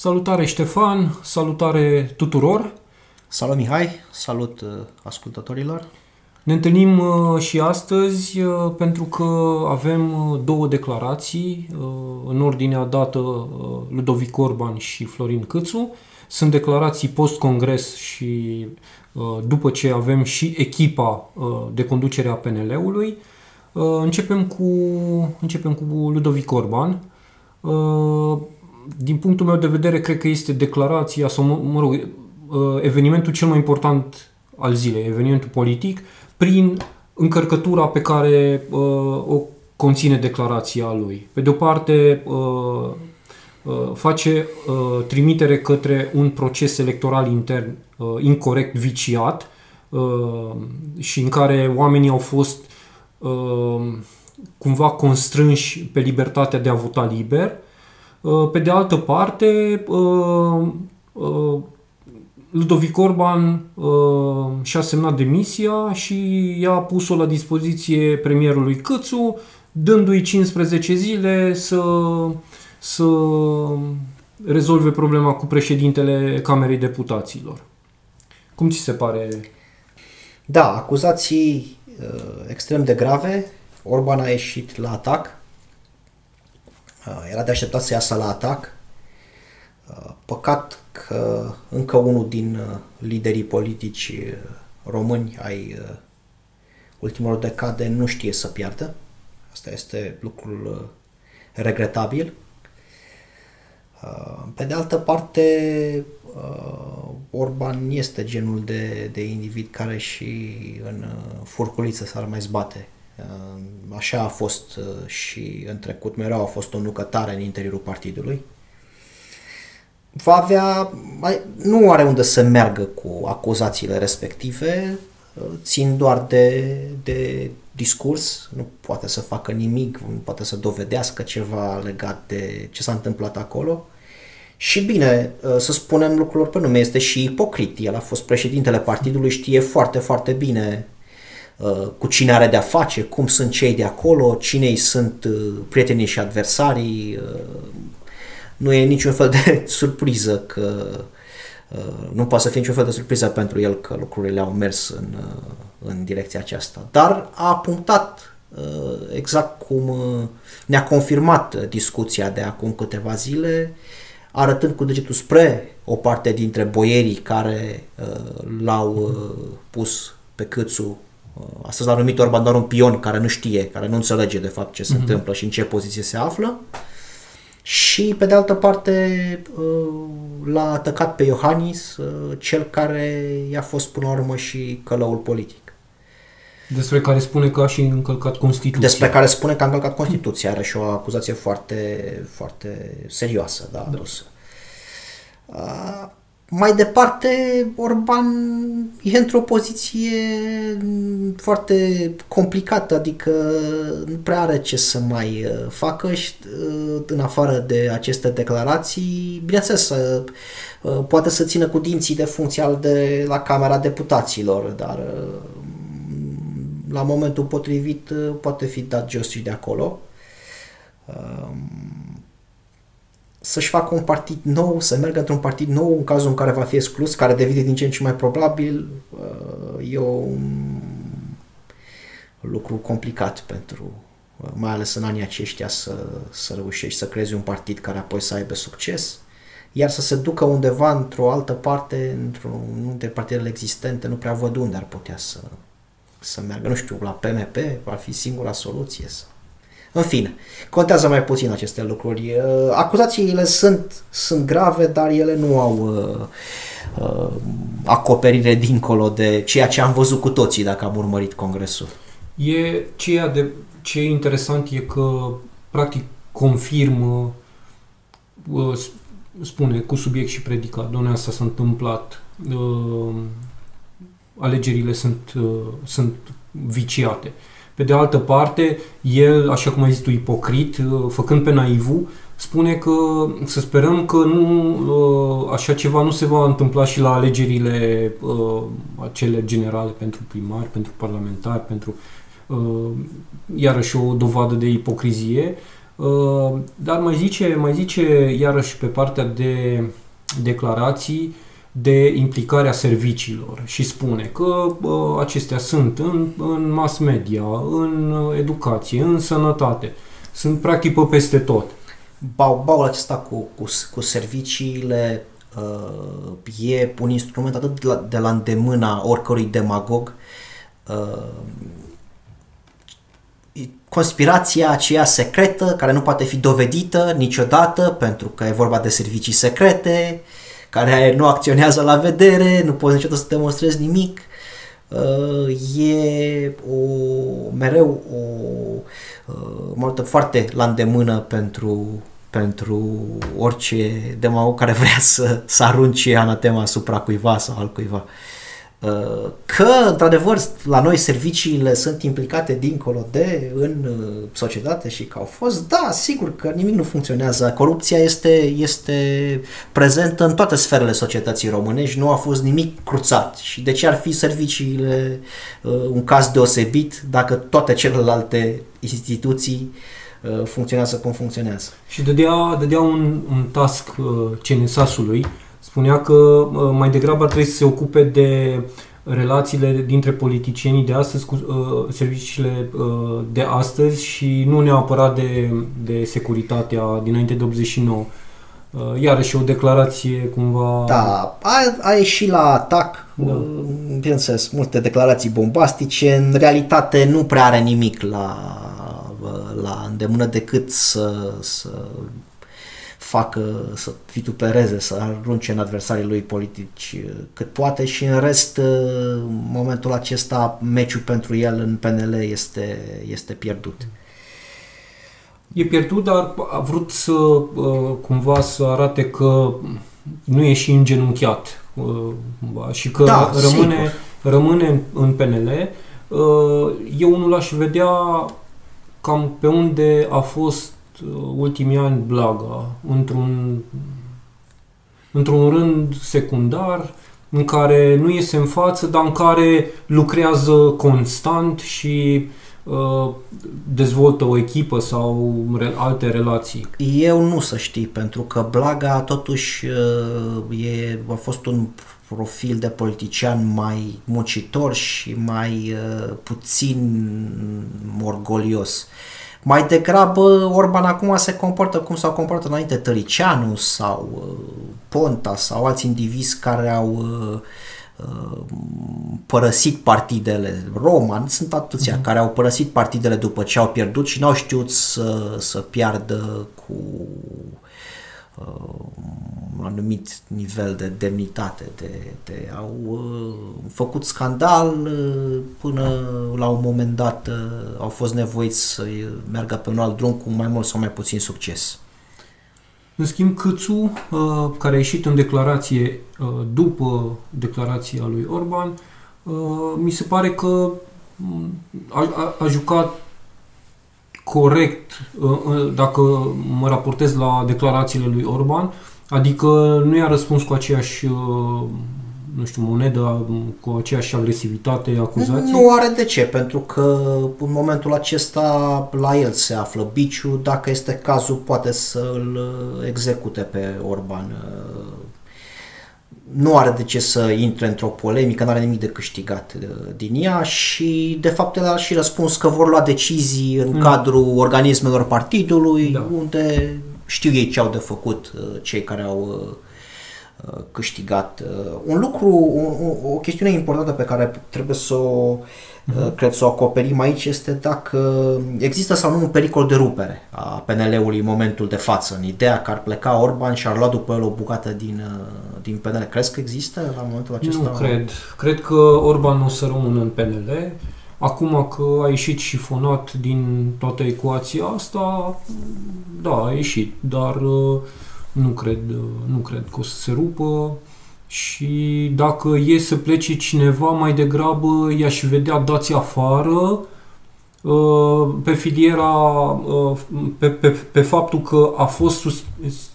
Salutare Ștefan, salutare tuturor! Salut Mihai, salut uh, ascultătorilor! Ne întâlnim uh, și astăzi uh, pentru că avem două declarații în ordinea dată Ludovic Orban și Florin Câțu. Sunt declarații post-congres și după ce avem și echipa de conducere a PNL-ului. Începem cu, începem cu Ludovic Orban din punctul meu de vedere, cred că este declarația sau, mă, mă rog, uh, evenimentul cel mai important al zilei, evenimentul politic, prin încărcătura pe care uh, o conține declarația lui. Pe de o parte, uh, uh, face uh, trimitere către un proces electoral intern uh, incorrect, viciat, uh, și în care oamenii au fost uh, cumva constrânși pe libertatea de a vota liber, Uh, pe de altă parte, uh, uh, Ludovic Orban și-a semnat demisia și i-a pus-o la dispoziție premierului Câțu, dându-i 15 zile să, să rezolve problema cu președintele Camerei Deputaților. Cum ți se pare? Da, acuzații uh, extrem de grave. Orban a ieșit la atac Uh, era de așteptat să iasă la atac. Uh, păcat că încă unul din uh, liderii politici români ai ultimelor decade nu știe să piardă. Asta este lucrul regretabil. Pe de altă parte, Orban este genul de, de individ care și în furculiță s-ar mai zbate Ehm, așa a fost uh, și în trecut, mereu a fost o nucătare în interiorul partidului. Va avea, mai, nu are unde să meargă cu acuzațiile respective, uh, țin doar de, de discurs, nu poate să facă nimic, nu poate să dovedească ceva legat de ce s-a întâmplat acolo. Și bine, uh, să spunem lucrurilor pe nume, este și ipocrit. El a fost președintele partidului, știe foarte, foarte bine Uh, cu cine are de-a face, cum sunt cei de acolo, cine sunt uh, prietenii și adversarii. Uh, nu e niciun fel de surpriză că nu poate să fie niciun fel de surpriză pentru el că lucrurile au mers în, în direcția aceasta. Dar a punctat exact cum ne-a confirmat discuția de acum câteva zile, arătând cu degetul spre o parte dintre boierii care l-au pus pe câțu Uh, astăzi l-a numit Orban doar un pion care nu știe, care nu înțelege de fapt ce se mm-hmm. întâmplă și în ce poziție se află. Și pe de altă parte uh, l-a atacat pe Iohannis, uh, cel care i-a fost până la urmă și călăul politic. Despre care spune că a și încălcat Constituția. Despre care spune că a încălcat Constituția. Are și o acuzație foarte, foarte serioasă, da, da. adusă. Da. Mai departe, Orban e într-o poziție foarte complicată, adică nu prea are ce să mai uh, facă și uh, în afară de aceste declarații, bineînțeles, uh, poate să țină cu dinții de funcția de la Camera Deputaților, dar la momentul potrivit poate fi dat jos și de acolo să-și facă un partid nou, să meargă într-un partid nou în cazul în care va fi exclus, care devine din ce în ce mai probabil, uh, e un lucru complicat pentru, uh, mai ales în anii aceștia, să, să reușești să creezi un partid care apoi să aibă succes, iar să se ducă undeva într-o altă parte, într-un dintre partidele existente, nu prea văd unde ar putea să, să meargă. Nu știu, la PMP ar fi singura soluție să în fine, contează mai puțin aceste lucruri. Uh, acuzațiile sunt, sunt grave, dar ele nu au uh, uh, acoperire dincolo de ceea ce am văzut cu toții dacă am urmărit congresul. E ceea de ce e interesant e că practic confirmă uh, spune cu subiect și predicat, doamne, asta s-a întâmplat, uh, alegerile sunt, uh, sunt viciate. Pe de altă parte, el, așa cum ai zis tu, ipocrit, uh, făcând pe naivul, spune că să sperăm că nu uh, așa ceva nu se va întâmpla și la alegerile uh, acele generale pentru primari, pentru parlamentari, pentru uh, iarăși o dovadă de ipocrizie. Dar mai zice, mai zice iarăși pe partea de declarații de implicarea serviciilor și spune că acestea sunt în, în mass media, în educație, în sănătate, sunt practic pe peste tot. Bau, baul acesta cu, cu, cu serviciile uh, e un instrument atât de la, de la îndemâna oricărui demagog uh, conspirația aceea secretă care nu poate fi dovedită niciodată pentru că e vorba de servicii secrete care nu acționează la vedere, nu poți niciodată să demonstrezi nimic uh, e o, mereu o uh, multă foarte la îndemână pentru pentru orice demagog care vrea să, să arunce anatema asupra cuiva sau al cuiva. Uh, că, într-adevăr, la noi serviciile sunt implicate dincolo de în uh, societate și că au fost, da, sigur că nimic nu funcționează. Corupția este, este prezentă în toate sferele societății românești, nu a fost nimic cruțat. Și de ce ar fi serviciile uh, un caz deosebit dacă toate celelalte instituții uh, Uh, funcționează cum funcționează. Și dădea, dădea un, un task uh, CNSAS-ului, spunea că uh, mai degrabă trebuie să se ocupe de relațiile dintre politicienii de astăzi cu uh, serviciile uh, de astăzi și nu neapărat de, de securitatea dinainte de 89. Uh, iarăși o declarație cumva... Da, a, a ieșit la atac, da. bineînțeles, multe declarații bombastice, în realitate nu prea are nimic la la îndemână decât să, să facă, să vitupereze, să arunce în adversarii lui politici cât poate și în rest, în momentul acesta, meciul pentru el în PNL este, este pierdut. E pierdut, dar a vrut să cumva să arate că nu e și îngenunchiat și că da, rămâne, rămâne în PNL. Eu nu l-aș vedea cam pe unde a fost uh, ultimii ani Blaga, într-un, într-un rând secundar, în care nu iese în față, dar în care lucrează constant și uh, dezvoltă o echipă sau re- alte relații? Eu nu să știi, pentru că Blaga totuși uh, e, a fost un profil de politician mai muncitor și mai uh, puțin morgolios. Mai degrabă Orban acum se comportă cum s-au comportat înainte Tăricianu sau uh, Ponta sau alți indivizi care au uh, uh, părăsit partidele Roman, sunt atâția mm-hmm. care au părăsit partidele după ce au pierdut și n-au știut să, să piardă cu uh, un anumit nivel de demnitate, de, de au uh, făcut scandal uh, până la un moment dat uh, au fost nevoiți să meargă pe un alt drum cu mai mult sau mai puțin succes. În schimb, Câțu, uh, care a ieșit în declarație uh, după declarația lui Orban, uh, mi se pare că mm, a, a, a jucat corect, dacă mă raportez la declarațiile lui Orban, Adică nu i-a răspuns cu aceeași uh, nu știu, monedă cu aceeași agresivitate acuzații? Nu are de ce, pentru că în momentul acesta la el se află biciu, dacă este cazul poate să îl uh, execute pe Orban. Uh, nu are de ce să intre într-o polemică, nu are nimic de câștigat din ea și de fapt el a și răspuns că vor lua decizii în mm. cadrul organismelor partidului, da. unde știu ei ce au de făcut uh, cei care au uh, uh, câștigat. Un lucru, o, o chestiune importantă pe care trebuie să o, uh-huh. cred să o acoperim aici este dacă există sau nu un pericol de rupere a PNL-ului în momentul de față, în ideea că ar pleca Orban și ar lua după el o bucată din, din PNL. Crezi că există la momentul acesta? Nu cred. Cred că Orban nu o să rămână în PNL. Acum că a ieșit și fonat din toată ecuația asta, da, a ieșit, dar uh, nu cred, uh, nu cred că o să se rupă. Și dacă e să plece cineva, mai degrabă i-aș vedea dați afară pe filiera, pe, pe, pe faptul că a fost sus,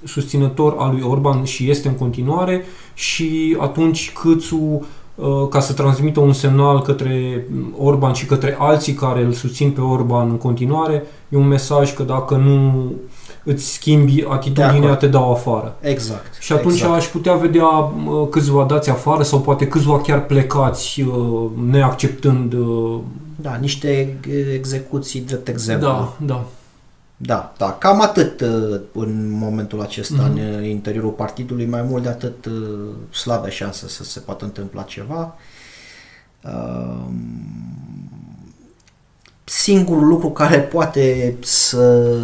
susținător al lui Orban și este în continuare și atunci Câțu ca să transmită un semnal către Orban și către alții care îl susțin pe Orban în continuare, e un mesaj că dacă nu îți schimbi atitudinea, te dau afară. Exact. Și atunci exact. aș putea vedea câțiva dați afară sau poate câțiva chiar plecați, neacceptând... Da, niște execuții drept exemplu. Da, da. Da, da, cam atât în momentul acesta mm-hmm. în interiorul partidului, mai mult de atât slabe șanse să se poată întâmpla ceva. Singurul lucru care poate să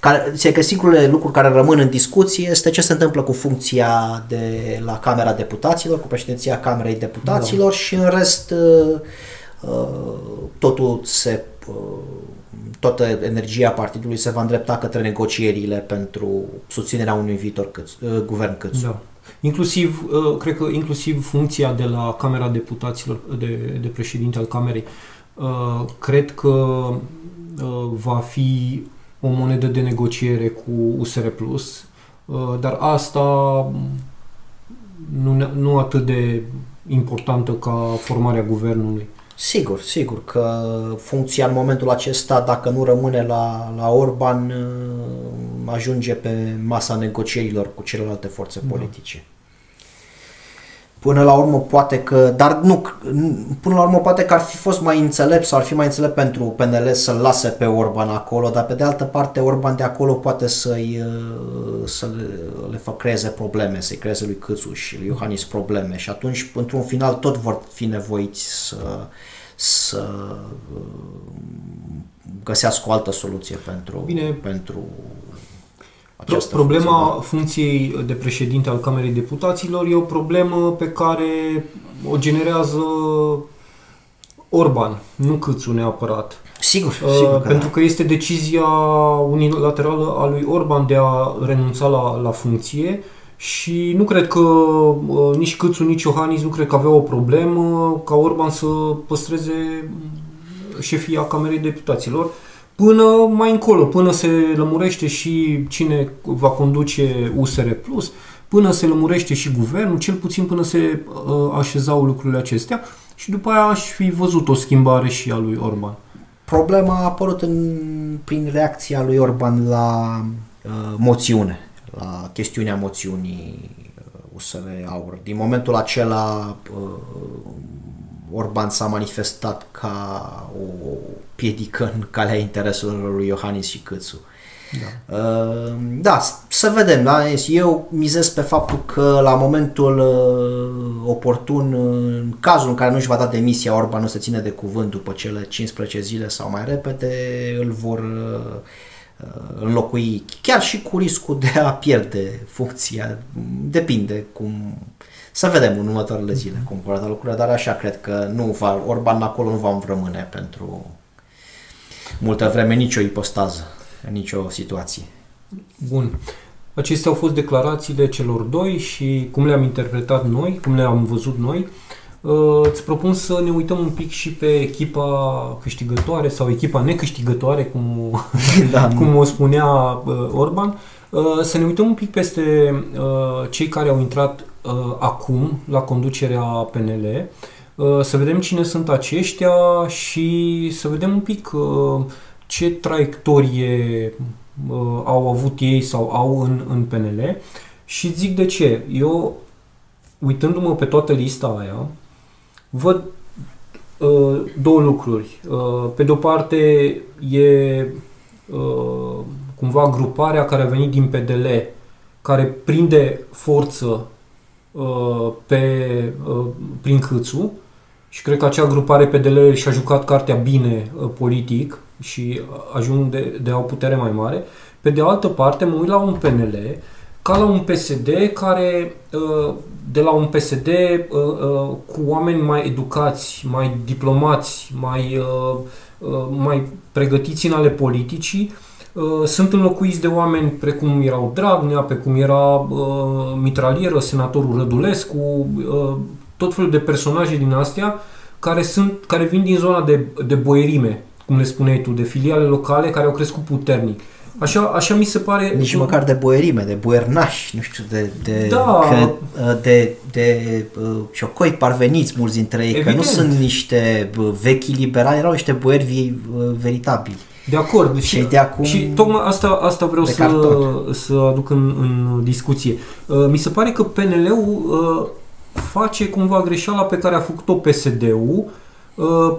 care, că singurele lucruri care rămân în discuție este ce se întâmplă cu funcția de la Camera Deputaților, cu președinția Camerei Deputaților da. și în rest uh, uh, totul se uh, toată energia partidului se va îndrepta către negocierile pentru susținerea unui viitor câț, guvern Câțu. Da. Inclusiv, cred că inclusiv funcția de la Camera Deputaților, de, de președinte al Camerei, cred că va fi o monedă de negociere cu USR Plus, uh, dar asta nu, nu atât de importantă ca formarea guvernului. Sigur, sigur că funcția în momentul acesta, dacă nu rămâne la, la Orban, uh, ajunge pe masa negocierilor cu celelalte forțe da. politice. Până la urmă poate că, dar nu, până la urmă poate că ar fi fost mai înțelept sau ar fi mai înțelept pentru PNL să-l lase pe Orban acolo, dar pe de altă parte Orban de acolo poate să-i, uh, să le fac creeze probleme, să-i creeze lui Câțu și lui Iohannis probleme și atunci într-un final tot vor fi nevoiți să, să uh, găsească o altă soluție pentru, Bine. pentru această Problema funcție, da. funcției de președinte al Camerei Deputaților e o problemă pe care o generează Orban, nu Câțu neapărat. Sigur, uh, sigur că Pentru da. că este decizia unilaterală a lui Orban de a renunța la, la funcție și nu cred că uh, nici Câțu, nici Iohannis nu cred că avea o problemă ca Orban să păstreze șefia Camerei Deputaților până mai încolo, până se lămurește și cine va conduce USR+, până se lămurește și guvernul, cel puțin până se uh, așezau lucrurile acestea și după aia aș fi văzut o schimbare și a lui Orban. Problema a apărut în, prin reacția lui Orban la uh, moțiune, la chestiunea moțiunii uh, USR Aur. Din momentul acela uh, Orban s-a manifestat ca o piedică în calea intereselor lui Iohannis și Câțu. Da. Uh, da, să vedem. Da? Eu mizez pe faptul că la momentul uh, oportun, în cazul în care nu își va da demisia, Orban nu se ține de cuvânt după cele 15 zile sau mai repede, îl vor uh, înlocui, chiar și cu riscul de a pierde funcția. Depinde cum să vedem în următoarele zile cum vor arăta lucrurile, dar așa cred că nu va, Orban acolo nu va rămâne pentru multă vreme nicio ipostază, în nicio situație. Bun. Acestea au fost declarațiile celor doi și cum le-am interpretat noi, cum le-am văzut noi. Uh, îți propun să ne uităm un pic și pe echipa câștigătoare sau echipa necâștigătoare, cum, da. cum o spunea uh, Orban. Uh, să ne uităm un pic peste cei care au intrat acum la conducerea PNL Uh, să vedem cine sunt aceștia și să vedem un pic uh, ce traiectorie uh, au avut ei sau au în, în PNL și zic de ce. Eu, uitându-mă pe toată lista aia, văd două lucruri. Pe de o parte e cumva gruparea care a venit din PDL, care prinde forță pe, prin Câțu și cred că acea grupare PDL și-a jucat cartea bine uh, politic și ajung de, de o putere mai mare. Pe de altă parte, mă uit la un PNL ca la un PSD care, uh, de la un PSD uh, cu oameni mai educați, mai diplomați, mai, mai pregătiți în ale politicii, sunt înlocuiți de oameni precum erau Dragnea, precum era Mitralieră, senatorul Rădulescu, tot felul de personaje din astea care, sunt, care vin din zona de, de boierime, cum le spuneai tu, de filiale locale care au crescut puternic. Așa, așa mi se pare... Nici măcar de boierime, de boiernași, nu știu, de, de, Da. că, de, de, uh, ciocoi parveniți mulți dintre ei, că Evident. nu sunt niște uh, vechi liberali, erau niște boieri vi- uh, veritabili. De acord. Și de acum și tocmai asta, asta vreau de să, carton. să aduc în, în discuție. Uh, Mi se pare că PNL-ul uh, face cumva greșeala pe care a făcut-o PSD-ul uh,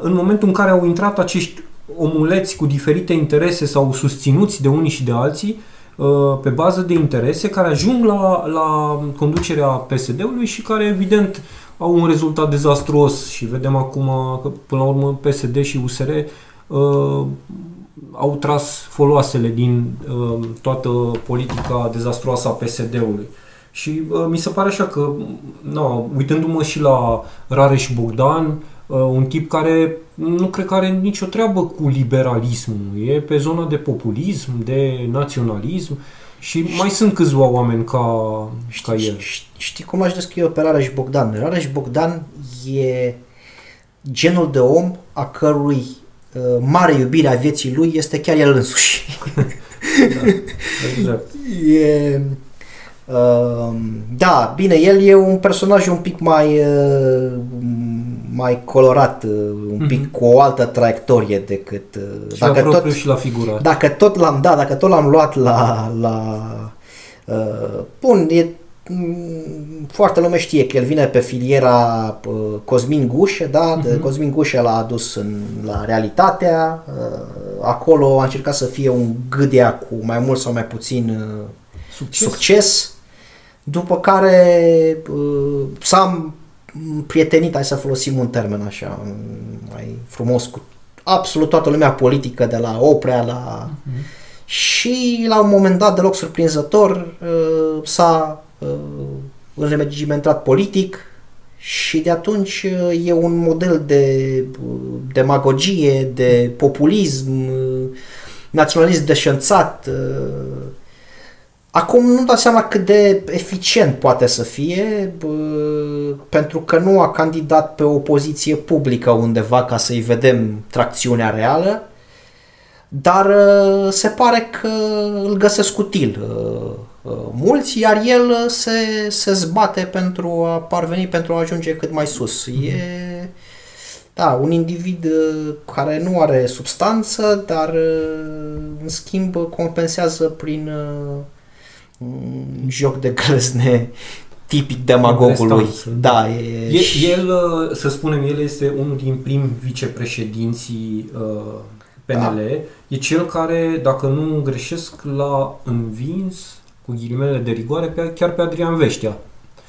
în momentul în care au intrat acești omuleți cu diferite interese sau susținuți de unii și de alții uh, pe bază de interese care ajung la, la conducerea PSD-ului și care evident au un rezultat dezastruos și vedem acum că până la urmă PSD și USR uh, au tras foloasele din uh, toată politica dezastruoasă a PSD-ului. Și uh, mi se pare așa că, no, uitându-mă și la Rareș Bogdan, uh, un tip care nu cred că are nicio treabă cu liberalismul, e pe zona de populism, de naționalism și mai sunt câțiva oameni ca, ca el. Știi, știi cum aș descrie eu pe Rareș Bogdan? Rareș Bogdan e genul de om a cărui uh, mare iubire a vieții lui este chiar el însuși. Da, exact. E, uh, da, bine, el e un personaj un pic mai uh, mai colorat, uh, un pic Mhm. cu o altă traiectorie decât uh, Și la dacă propriu tot, și la figurat. dacă tot l-am da, dacă tot l-am luat la la uh, bun, e mm, foarte lume știe că el vine pe filiera uh, Cosmin Gușe, da? De Mhm. Cosmin Gușe l-a adus în, la realitatea, uh, acolo a încercat să fie un gâdea cu mai mult sau mai puțin uh, Succes. succes, după care uh, s-a prietenit, hai să folosim un termen așa mai frumos cu absolut toată lumea politică de la Oprea la și la un moment dat deloc surprinzător uh, s-a uh, înregimentat politic și de atunci uh, e un model de uh, demagogie, de populism, uh, naționalism deșanțat, uh, Acum nu dau seama cât de eficient poate să fie, bă, pentru că nu a candidat pe o poziție publică undeva ca să-i vedem tracțiunea reală, dar uh, se pare că îl găsesc util uh, uh, mulți, iar el uh, se, se zbate pentru a parveni, pentru a ajunge cât mai sus. E da, un individ uh, care nu are substanță, dar uh, în schimb compensează prin uh, un joc de glezne tipic demagogului. Prestanță. Da, e, E, el, uh, să spunem, el este unul din prim vicepreședinții uh, PNL. Da. E cel care, dacă nu greșesc, l-a învins cu ghilimele de rigoare pe, chiar pe Adrian Veștea.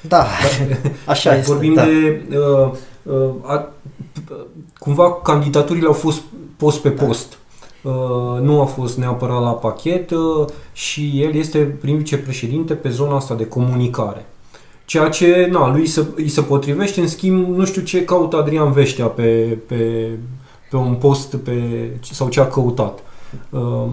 da, așa este. Vorbim da. de... Uh, uh, a, cumva candidaturile au fost post pe post. Uh, nu a fost neapărat la pachet uh, și el este prim vicepreședinte pe zona asta de comunicare. Ceea ce, na, lui se, îi se potrivește, în schimb, nu știu ce caută Adrian Veștea pe, pe, pe un post pe, sau ce a căutat. Uh,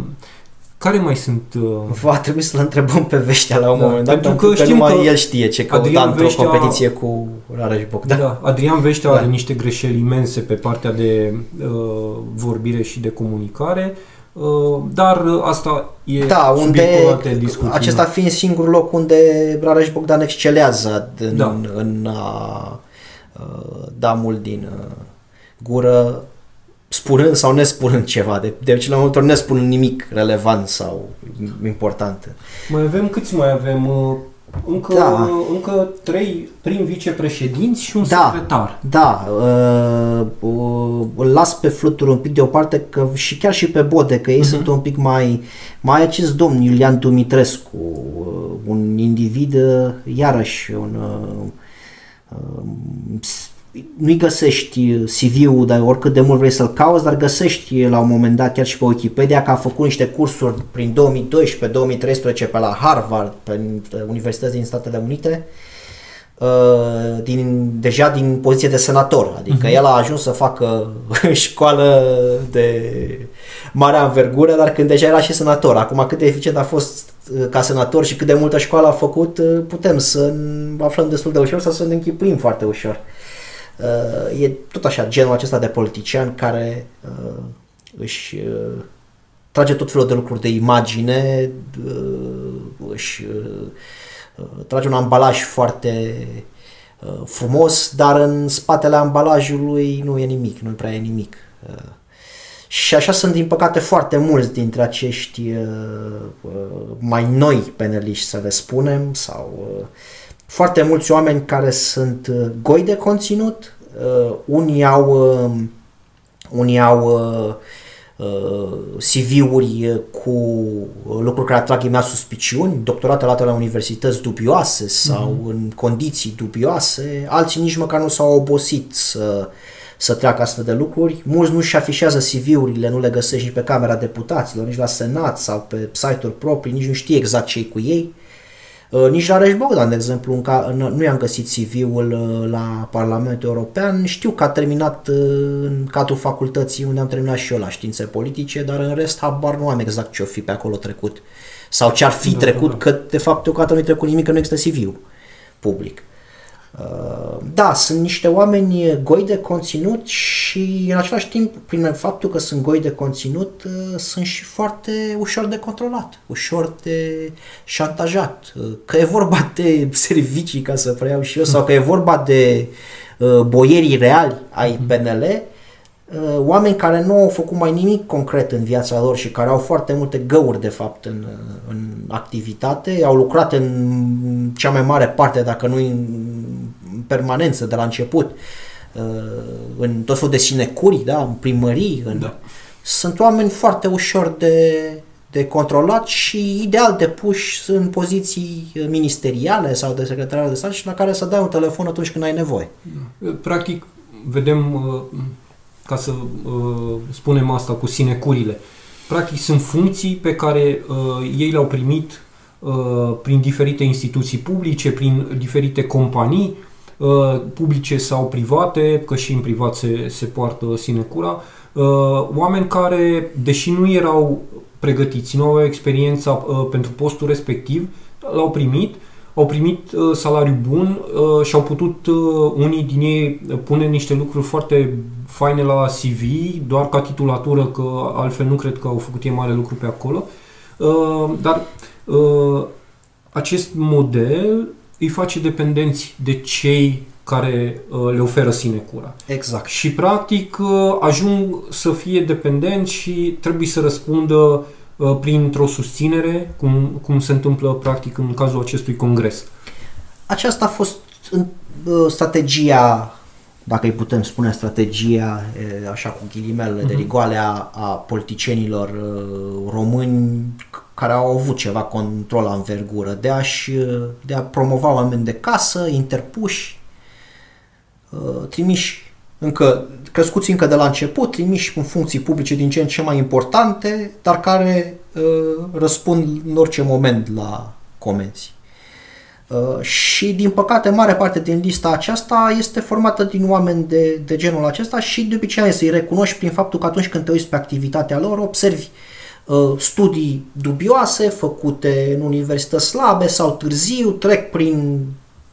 care mai sunt... Uh, Va trebui să-l întrebăm pe Veștea la un Da, moment dat, pentru pentru, că că, știm numai că el știe ce căuta Adrian într-o Veștea- competiție cu Rareș Bogdan. Da, Adrian Veștea Da. are niște greșeli imense pe partea de uh, vorbire și de comunicare, uh, dar uh, asta e Da, unde subiectul alte discuții. acesta fiind singurul loc unde Rareș Bogdan excelează în, Da. în a uh, da mult din uh, gură spunând sau nespunând ceva, de, de cele mai multe ori nespunând nimic relevant sau important. Mai avem, câți mai avem? Uh, încă, Da. încă trei prim vicepreședinți și un Da. secretar. Da, uh, uh, îl las pe fluturi un pic deoparte că și chiar și pe bode, că ei Mhm. sunt un pic mai, mai acest domn Iulian Dumitrescu, uh, un individ, uh, iarăși, un, uh, uh, s- nu-i găsești CV-ul, dar oricât de mult vrei să-l cauți, dar găsești la un moment dat chiar și pe Wikipedia că a făcut niște cursuri prin 2012-2013 pe la Harvard, pe universități din Statele Unite, uh, din, deja din poziție de senator, adică el a ajuns să facă școală de mare învergură, dar când deja era și senator. Acum cât de eficient a fost uh, ca senator și cât de multă școală a făcut, uh, putem să aflăm destul de ușor sau să ne închipuim foarte ușor. uh, e tot așa genul acesta de politician care uh, își uh, trage tot felul de lucruri de imagine, uh, își uh, trage un ambalaj foarte uh, frumos, dar în spatele ambalajului nu e nimic, nu prea e nimic. Uh, și așa sunt, din păcate, foarte mulți dintre acești uh, uh, mai noi peneliști, să le spunem, sau uh, foarte mulți oameni care sunt uh, goi de conținut, uh, unii au, uh, unii au uh, uh, CV-uri cu lucruri care atrag imediat suspiciuni, doctorate luate la universități dubioase sau mm-hmm. în condiții dubioase, alții nici măcar nu s-au obosit să să treacă astfel de lucruri. Mulți nu-și afișează CV-urile, nu le găsești nici pe Camera Deputaților, nici la Senat sau pe site-uri proprii, nici nu știi exact ce cu ei. Uh, nici la Reș Bogdan, de exemplu, în ca, nu i-am găsit CV-ul uh, la Parlamentul European. Știu că a terminat uh, în cadrul facultății unde am terminat și eu la științe politice, dar în rest habar nu am exact ce-o fi pe acolo trecut. Sau ce ar fi da, trecut, da. că de fapt deocamdată nu-i trecut nimic, că nu există CV-ul public. Uh, da, sunt niște oameni goi de conținut și în același timp, prin faptul că sunt goi de conținut, uh, sunt și foarte ușor de controlat, ușor de șantajat. Uh, că e vorba de servicii, ca să preiau și eu, sau că e vorba de boierii reali ai mhm. PNL, Uh, oameni care nu au făcut mai nimic concret în viața lor și care au foarte multe găuri de fapt în, uh, în activitate, au lucrat în cea mai mare parte, dacă nu în permanență de la început, uh, în tot felul de sinecuri, da, în primării, în... Da. sunt oameni foarte ușor de, de controlat și ideal de puși în poziții ministeriale sau de secretariat de stat și la care să dai un telefon atunci când ai nevoie. Practic, vedem ca să uh, spunem asta cu sinecurile. Practic sunt funcții pe care uh, ei le-au primit uh, prin diferite instituții publice, prin diferite companii, uh, publice sau private, că și în privat se, se poartă sinecura, uh, oameni care, deși nu erau pregătiți, nu aveau experiența uh, pentru postul respectiv, l-au primit au primit uh, salariu bun uh, și au putut uh, unii din ei pune niște lucruri foarte faine la CV, doar ca titulatură, că altfel nu cred că au făcut ei mare lucru pe acolo. Uh, dar uh, acest model îi face dependenți de cei care uh, le oferă sinecura. Exact. Și practic uh, ajung să fie dependenți și trebuie să răspundă uh, Uh, printr-o susținere, cum, cum se întâmplă practic în cazul acestui congres. Aceasta a fost uh, strategia, dacă îi putem spune strategia, așa cu ghilimele uh-huh. de mhm. rigoale, a, a politicienilor uh, români care au avut ceva control la învergură, de, a de a promova oameni de casă, interpuși, trimiși încă crescuți încă de la început, trimiși în funcții publice din ce în ce mai importante, dar care uh, răspund în orice moment la comenzi. Uh, și din păcate mare parte din lista aceasta este formată din oameni de, de genul acesta și de obicei să-i recunoști prin faptul că atunci când te uiți pe activitatea lor observi uh, studii dubioase făcute în universități slabe sau târziu, trec prin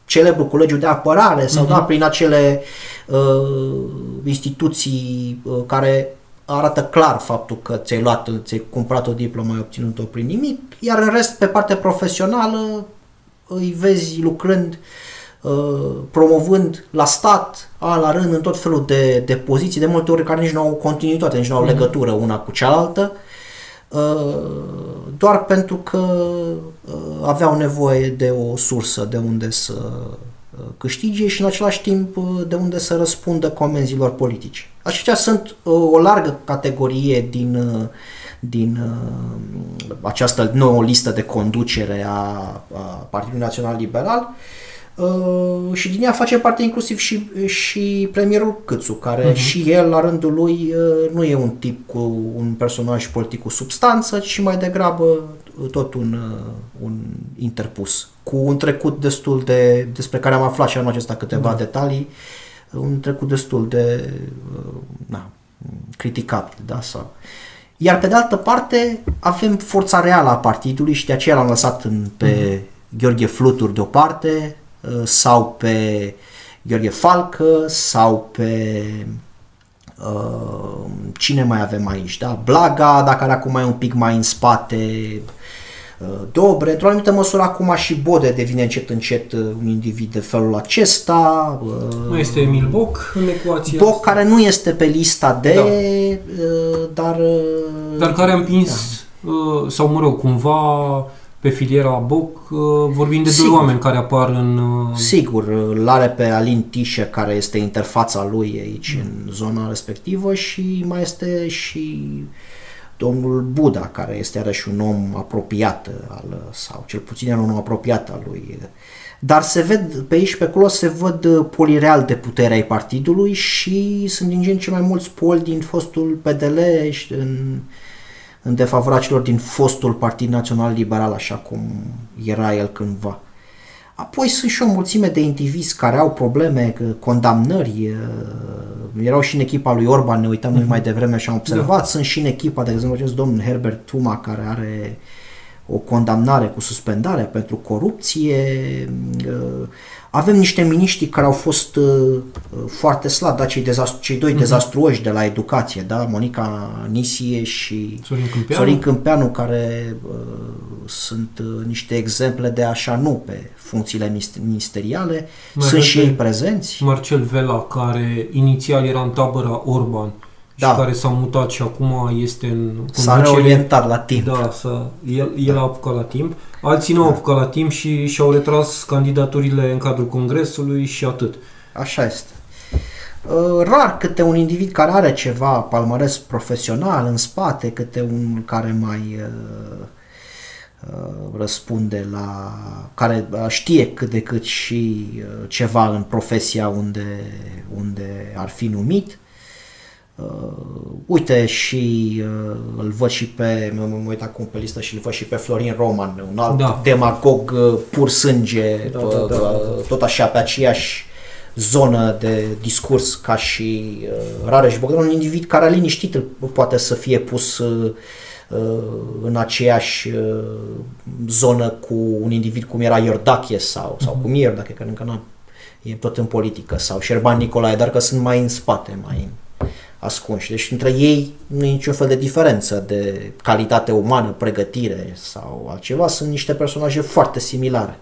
celebrul colegiu de apărare sau uh-huh. da, prin acele uh, instituții uh, care arată clar faptul că ți-ai luat, ți-ai cumpărat o diplomă, ai obținut-o prin nimic, iar în rest, pe partea profesională, îi vezi lucrând, uh, promovând la stat, an la rând, în tot felul de, de poziții, de multe ori care nici nu au continuitate, nici nu au uh-huh. legătură una cu cealaltă, uh, doar pentru că uh, aveau nevoie de o sursă de unde să uh, câștige și în același timp uh, de unde să răspundă comenzilor politice. Aceștia sunt o largă categorie din, din această nouă listă de conducere a, a Partidului Național Liberal Uh, și din ea face parte inclusiv și, și premierul Câțu, care uh-huh. și el, la rândul lui, uh, nu e un tip cu un personaj politic cu substanță, ci mai degrabă uh, tot un, uh, un interpus, cu un trecut destul de, despre care am aflat și anul acesta câteva uh-huh. detalii, un trecut destul de uh, na, criticat, da, sau... Iar pe de altă parte avem forța reală a partidului și de aceea l-am lăsat în, pe uh-huh. Gheorghe Flutur deoparte, Uh, sau pe Gheorghe Falcă sau pe uh, cine mai avem aici, da? Blaga, dacă are acum mai un pic mai în spate, uh, Dobre, într-o anumită măsură acum și Bode devine încet încet uh, un individ de felul acesta. Uh, mai este Emil Boc în ecuație. Boc asta. care nu este pe lista de, da. dar... Dar care a împins, da. sau mă rog, cumva pe filiera Boc, uh, vorbim de Sigur. doi oameni care apar în... Uh, Sigur, îl are pe Alin Tișe, care este interfața lui aici mm. în zona respectivă și mai este și domnul Buda, care este iarăși un om apropiat, al, sau cel puțin un om apropiat al lui. Dar se ved, pe aici și pe acolo se văd polii real de putere ai partidului și sunt din ce în ce mai mulți poli din fostul PDL în, în defavoarea celor din fostul Partid Național Liberal, așa cum era el cândva. Apoi sunt și o mulțime de indivizi care au probleme, condamnări, erau și în echipa lui Orban, ne uitam noi mhm. mai devreme și am observat, da. sunt și în echipa, de exemplu, acest domn Herbert Tuma, care are o condamnare cu suspendare pentru corupție, avem niște miniștri care au fost uh, foarte slabi, da, cei, dezastru, cei doi uh-huh. dezastruoși de la educație, da, Monica Nisie și Sorin Câmpeanu, Sorin Câmpeanu care uh, sunt uh, niște exemple de așa nu pe funcțiile ministeriale, Mai sunt și ei prezenți. Marcel Vela, care inițial era în tabăra Orban, da. și care s-a mutat și acum este în S-a reorientat la timp. Da, s-a, el, el da. a apucat la timp. Alții nu au da. apucat la timp și și-au retras candidaturile în cadrul Congresului și atât. Așa este. Uh, rar câte un individ care are ceva palmares profesional în spate, câte un care mai uh, uh, răspunde la, care știe cât de cât și ceva în profesia unde, unde ar fi numit. Uh, uite și uh, îl văd și pe, mă, mă uit acum pe listă și îl văd și pe Florin Roman, un alt da. demagog uh, pur sânge, da, da, da, da, da. tot așa pe aceeași zonă de discurs ca și uh, Rareș Bogdan, un individ care liniștit poate să fie pus uh, în aceeași uh, zonă cu un individ cum era Iordache sau, sau mm-hmm. cum e Iordache, că încă nu e tot în politică, sau Șerban Nicolae, dar că sunt mai în spate, mai în ascunși. Deci între ei nu e niciun fel de diferență de calitate umană, pregătire sau altceva. Sunt niște personaje foarte similare.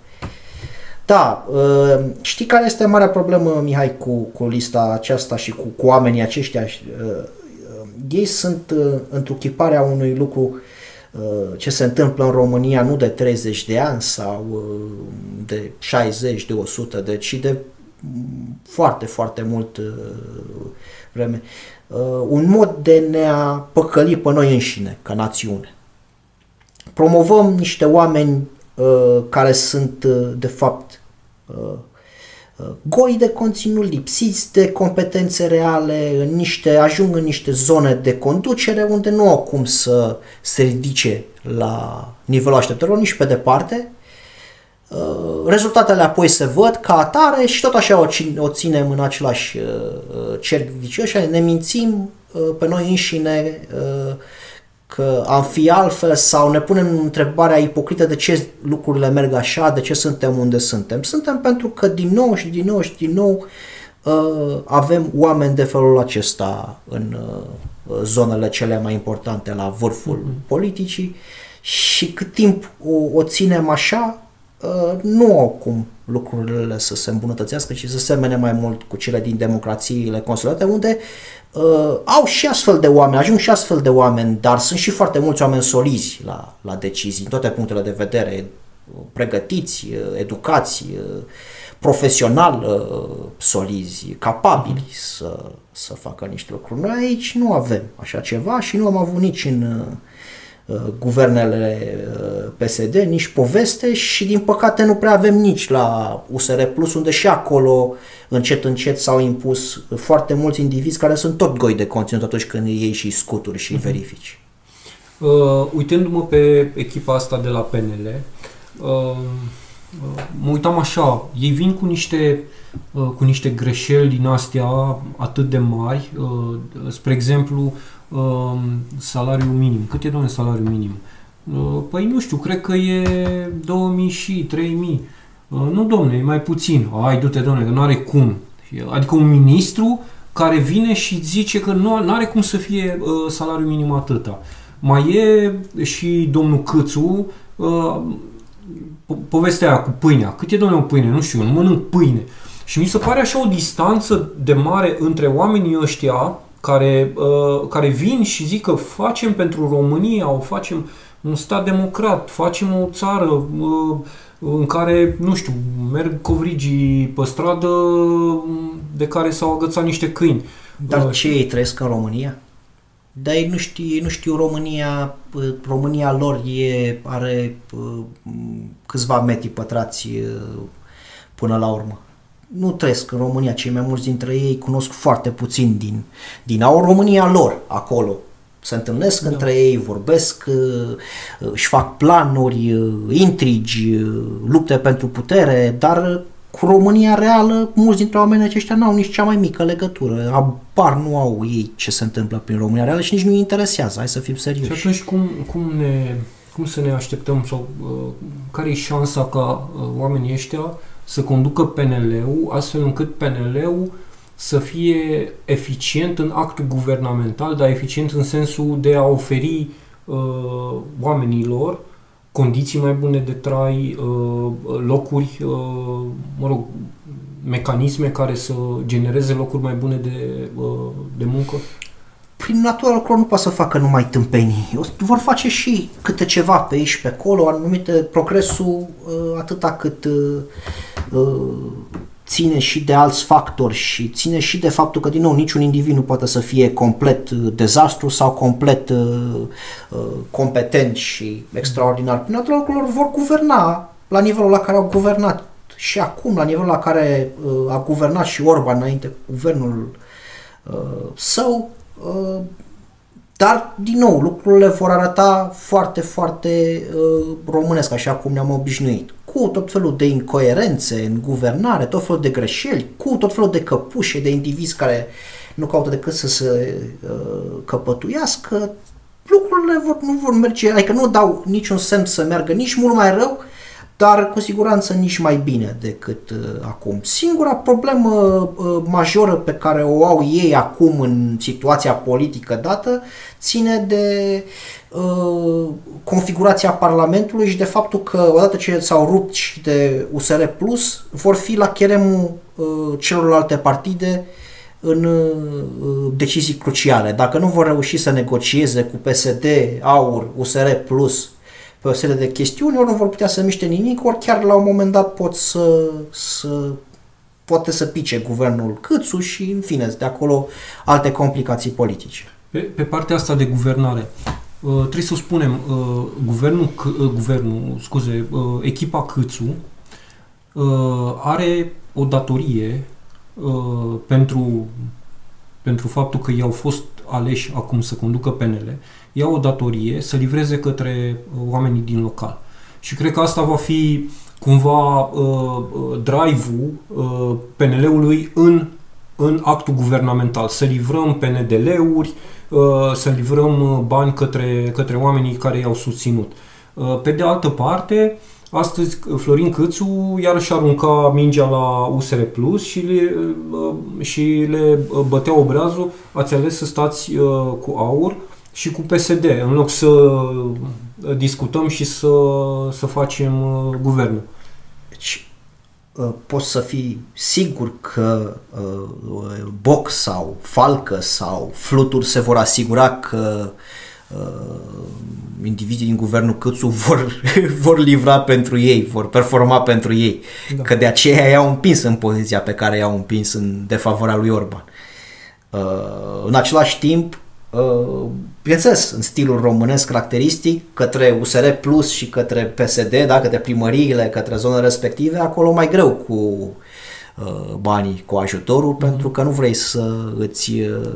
Da, ă, știi care este marea problemă, Mihai, cu, cu lista aceasta și cu, cu oamenii aceștia? Ă, ei sunt ă, întruchiparea unui lucru ce se întâmplă în România nu de 30 de ani sau de 60, de 100, de, ci de foarte, foarte mult vreme uh, un mod de ne-a păcăli pe noi înșine, ca națiune. Promovăm niște oameni uh, care sunt, uh, de fapt, uh, uh, goi de conținut, lipsiți de competențe reale, în niște, ajung în niște zone de conducere unde nu au cum să se ridice la nivelul așteptărilor nici pe departe, Uh, rezultatele apoi se văd ca atare și tot așa o, ținem în același uh, uh, cerc vicios și ne mințim pe noi înșine că am fi altfel sau ne punem întrebarea ipocrită de ce lucrurile merg așa, de ce suntem unde suntem. Suntem pentru că din nou și din nou și din nou avem oameni de felul acesta în zonele cele mai importante la vârful mm-hmm. politicii și cât timp o, o ținem așa, Uh, nu au cum lucrurile să se îmbunătățească și să semene mai mult cu cele din democrațiile consolidate, unde uh, au și astfel de oameni, ajung și astfel de oameni, dar sunt și foarte mulți oameni solizi la, la decizii, în toate punctele de vedere, pregătiți, uh, educați, uh, profesional solizi, capabili să, să facă niște lucruri. Noi aici nu avem așa ceva și nu am avut nici în Uh, guvernele uh, PSD, nici poveste și din păcate nu prea avem nici la USR Plus, unde și acolo încet încet s-au impus foarte mulți indivizi care sunt tot goi de conținut atunci când iei și scuturi și uh-huh. verifici. Uh, uitându-mă pe echipa asta de la PNL, uh, uh, mă uitam așa, ei vin cu niște, uh, cu niște greșeli din astea atât de mari, uh, spre exemplu, uh, salariul minim. Cât e, domnule, salariul minim? Uh, păi nu știu, cred că e 2000 și 3000. Uh, nu, domne, e mai puțin. Ai, du-te, domne, că nu are cum. Adică un ministru care vine și zice că nu are cum să fie uh, salariul minim atâta. Mai e și domnul Câțu, uh, po- povestea aia cu pâinea. Cât e, domnule, o pâine? Nu știu, nu mănânc pâine. Și mi se pare așa o distanță de mare între oamenii ăștia care, uh, care vin și zic că facem pentru România, o facem un stat democrat, facem o țară uh, în care, nu știu, merg covrigii pe stradă de care s-au agățat niște câini. Dar uh, ce ei trăiesc în România? Dar ei nu știu, ei nu știu România, uh, România lor e, are uh, câțiva metri pătrați uh, până la urmă. Nu trăiesc în România, cei mai mulți dintre ei cunosc foarte puțin din, din au România lor acolo. Se întâlnesc da. între ei, vorbesc, uh, își fac planuri, uh, intrigi, uh, lupte pentru putere, dar cu România reală, mulți dintre oamenii aceștia n-au nici cea mai mică legătură. Abar nu au ei ce se întâmplă prin România reală și nici nu-i interesează. Hai să fim serioși. Și atunci cum, cum, ne, cum să ne așteptăm sau uh, care e șansa ca uh, oamenii ăștia să conducă PNL-ul astfel încât PNL-ul să fie eficient în actul guvernamental, dar eficient în sensul de a oferi uh, oamenilor condiții mai bune de trai, uh, locuri, uh, mă rog, mecanisme care să genereze locuri mai bune de, uh, de muncă? Prin natura lucrurilor nu poate să facă numai tâmpenii. O- Vor face și câte ceva pe aici și pe acolo, anumite progresul uh, atâta cât uh, uh, ține și de alți factori și ține și de faptul că, din nou, niciun individ nu poate să fie complet uh, dezastru sau complet uh, uh, competent și extraordinar. Prin natura lucrurilor vor guverna la nivelul la care au guvernat și acum, la nivelul la care uh, a guvernat și Orban înainte cu guvernul uh, său, uh, dar, din nou, lucrurile vor arăta foarte, foarte uh, românesc, așa cum ne-am obișnuit. Cu tot felul de incoerențe în guvernare, tot felul de greșeli, cu tot felul de căpușe, de indivizi care nu caută decât să se uh, căpătuiască, lucrurile vor, nu vor merge, adică nu dau niciun semn să meargă nici mult mai rău, dar cu siguranță nici mai bine decât uh, acum. Singura problemă uh, majoră pe care o au ei acum în situația politică dată ține de uh, configurația Parlamentului și de faptul că odată ce s-au rupt și de USR Plus, vor fi la cheremul uh, celorlalte partide în uh, decizii cruciale. Dacă nu vor reuși să negocieze cu PSD, AUR, USR Plus pe o serie de chestiuni, ori nu vor putea să miște nimic, ori chiar la un moment dat pot să, să poate să pice guvernul Câțu și, în fine, de acolo alte complicații politice. Pe, pe partea asta de guvernare, uh, trebuie să o spunem, uh, guvernul, C- uh, guvernul, scuze, uh, echipa Câțu uh, are o datorie uh, pentru, pentru faptul că i-au fost aleși acum să conducă PNL, ia o datorie să livreze către uh, oamenii din local. Și cred că asta va fi cumva uh, uh, drive-ul uh, PNL-ului în, în actul guvernamental. Să livrăm PNDL-uri, uh, să livrăm uh, bani către, către oamenii care i-au susținut. Uh, pe de altă parte, astăzi Florin Câțu iarăși arunca mingea la USR Plus și le, uh, și le bătea obrazul, ați ales să stați uh, cu AUR și cu PSD, în loc să discutăm și să, să facem uh, guvernul. Deci, uh, poți să fii sigur că uh, Boc sau Falcă sau Flutur se vor asigura că uh, indivizii din guvernul Câțu vor, vor livra pentru ei, vor performa pentru ei. Da. Că de aceea i-au împins în poziția pe care i-au împins în defavoarea lui Orban. Uh, în același timp, uh, bineînțeles, în stilul românesc caracteristic, către USR Plus și către PSD, da, către primăriile, către zonele respective, acolo mai greu cu uh, banii, cu ajutorul, mm-hmm. pentru că nu vrei să îți uh,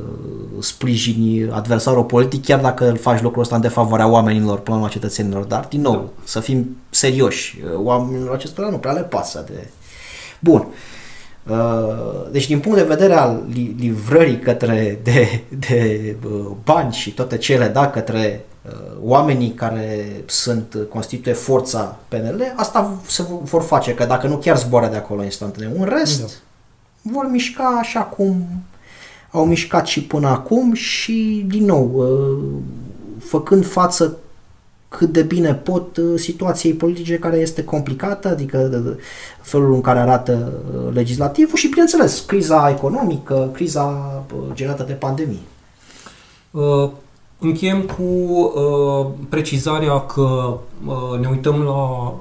sprijini adversarul politic, chiar dacă îl faci lucrul ăsta în defavoarea oamenilor, până la cetățenilor. Dar, din nou, da. să fim serioși, oamenilor acestora nu prea le pasă de... Bun. Uh, deci, din punct de vedere al livrării către de, de uh, bani și toate cele, da, către uh, oamenii care sunt, constituie forța PNL, asta se vor face, că dacă nu chiar zboară de acolo instantaneu. Un rest, da. vor mișca așa cum au mișcat și până acum și, din nou, uh, făcând față cât de bine pot uh, situației politice care este complicată, adică felul în care arată uh, legislativul și, bineînțeles, criza economică, criza generată de pandemie. Uh, încheiem cu uh, precizarea că uh, ne uităm la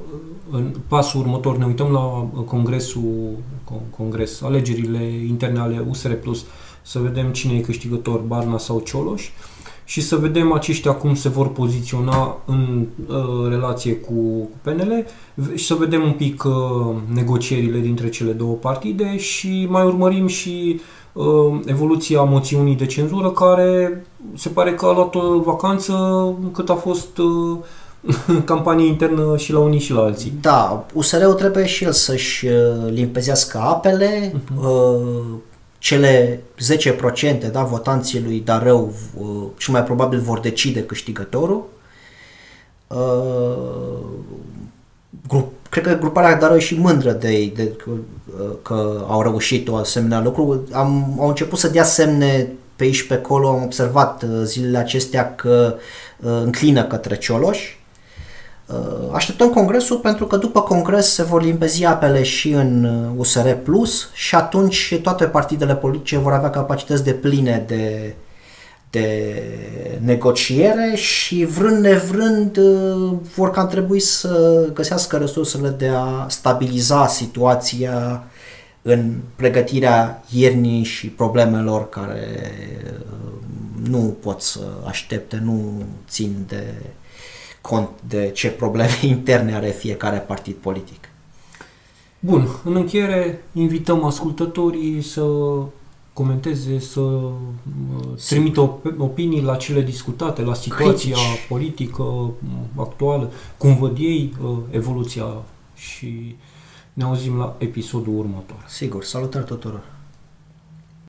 în pasul următor, ne uităm la congresul, congres, alegerile interne ale USR Plus, să vedem cine e câștigător, Barna sau Cioloș și să vedem aceștia cum se vor poziționa în uh, relație cu, cu PNL și să vedem un pic uh, negocierile dintre cele două partide și mai urmărim și uh, evoluția moțiunii de cenzură care se pare că a luat o vacanță cât a fost uh, campanie internă și la unii și la alții. Da, USR-ul trebuie și el să-și uh, limpezească apele, uh-huh. uh, cele 10% da, votanții lui Darău uh, și mai probabil vor decide câștigătorul. Uh, grup, cred că gruparea Darău e și mândră de, de că, uh, că au reușit o asemenea lucru. Am, au început să dea semne pe aici pe acolo, am observat uh, zilele acestea că uh, înclină către Cioloș Uh, așteptăm congresul pentru că după congres se vor limpezi apele și în USR uh, Plus și atunci toate partidele politice vor avea capacități de pline de, de negociere și vrând nevrând uh, vor cam trebui să găsească resursele de a stabiliza situația în pregătirea iernii și problemelor care nu pot să aștepte, nu țin de cont de ce probleme interne are fiecare partid politic. Bun, în încheiere invităm ascultătorii să comenteze, să uh, trimită opinii la cele discutate, la situația Critici. politică uh, actuală, cum văd ei uh, evoluția și ne auzim la episodul următor. Sigur, salutări tuturor!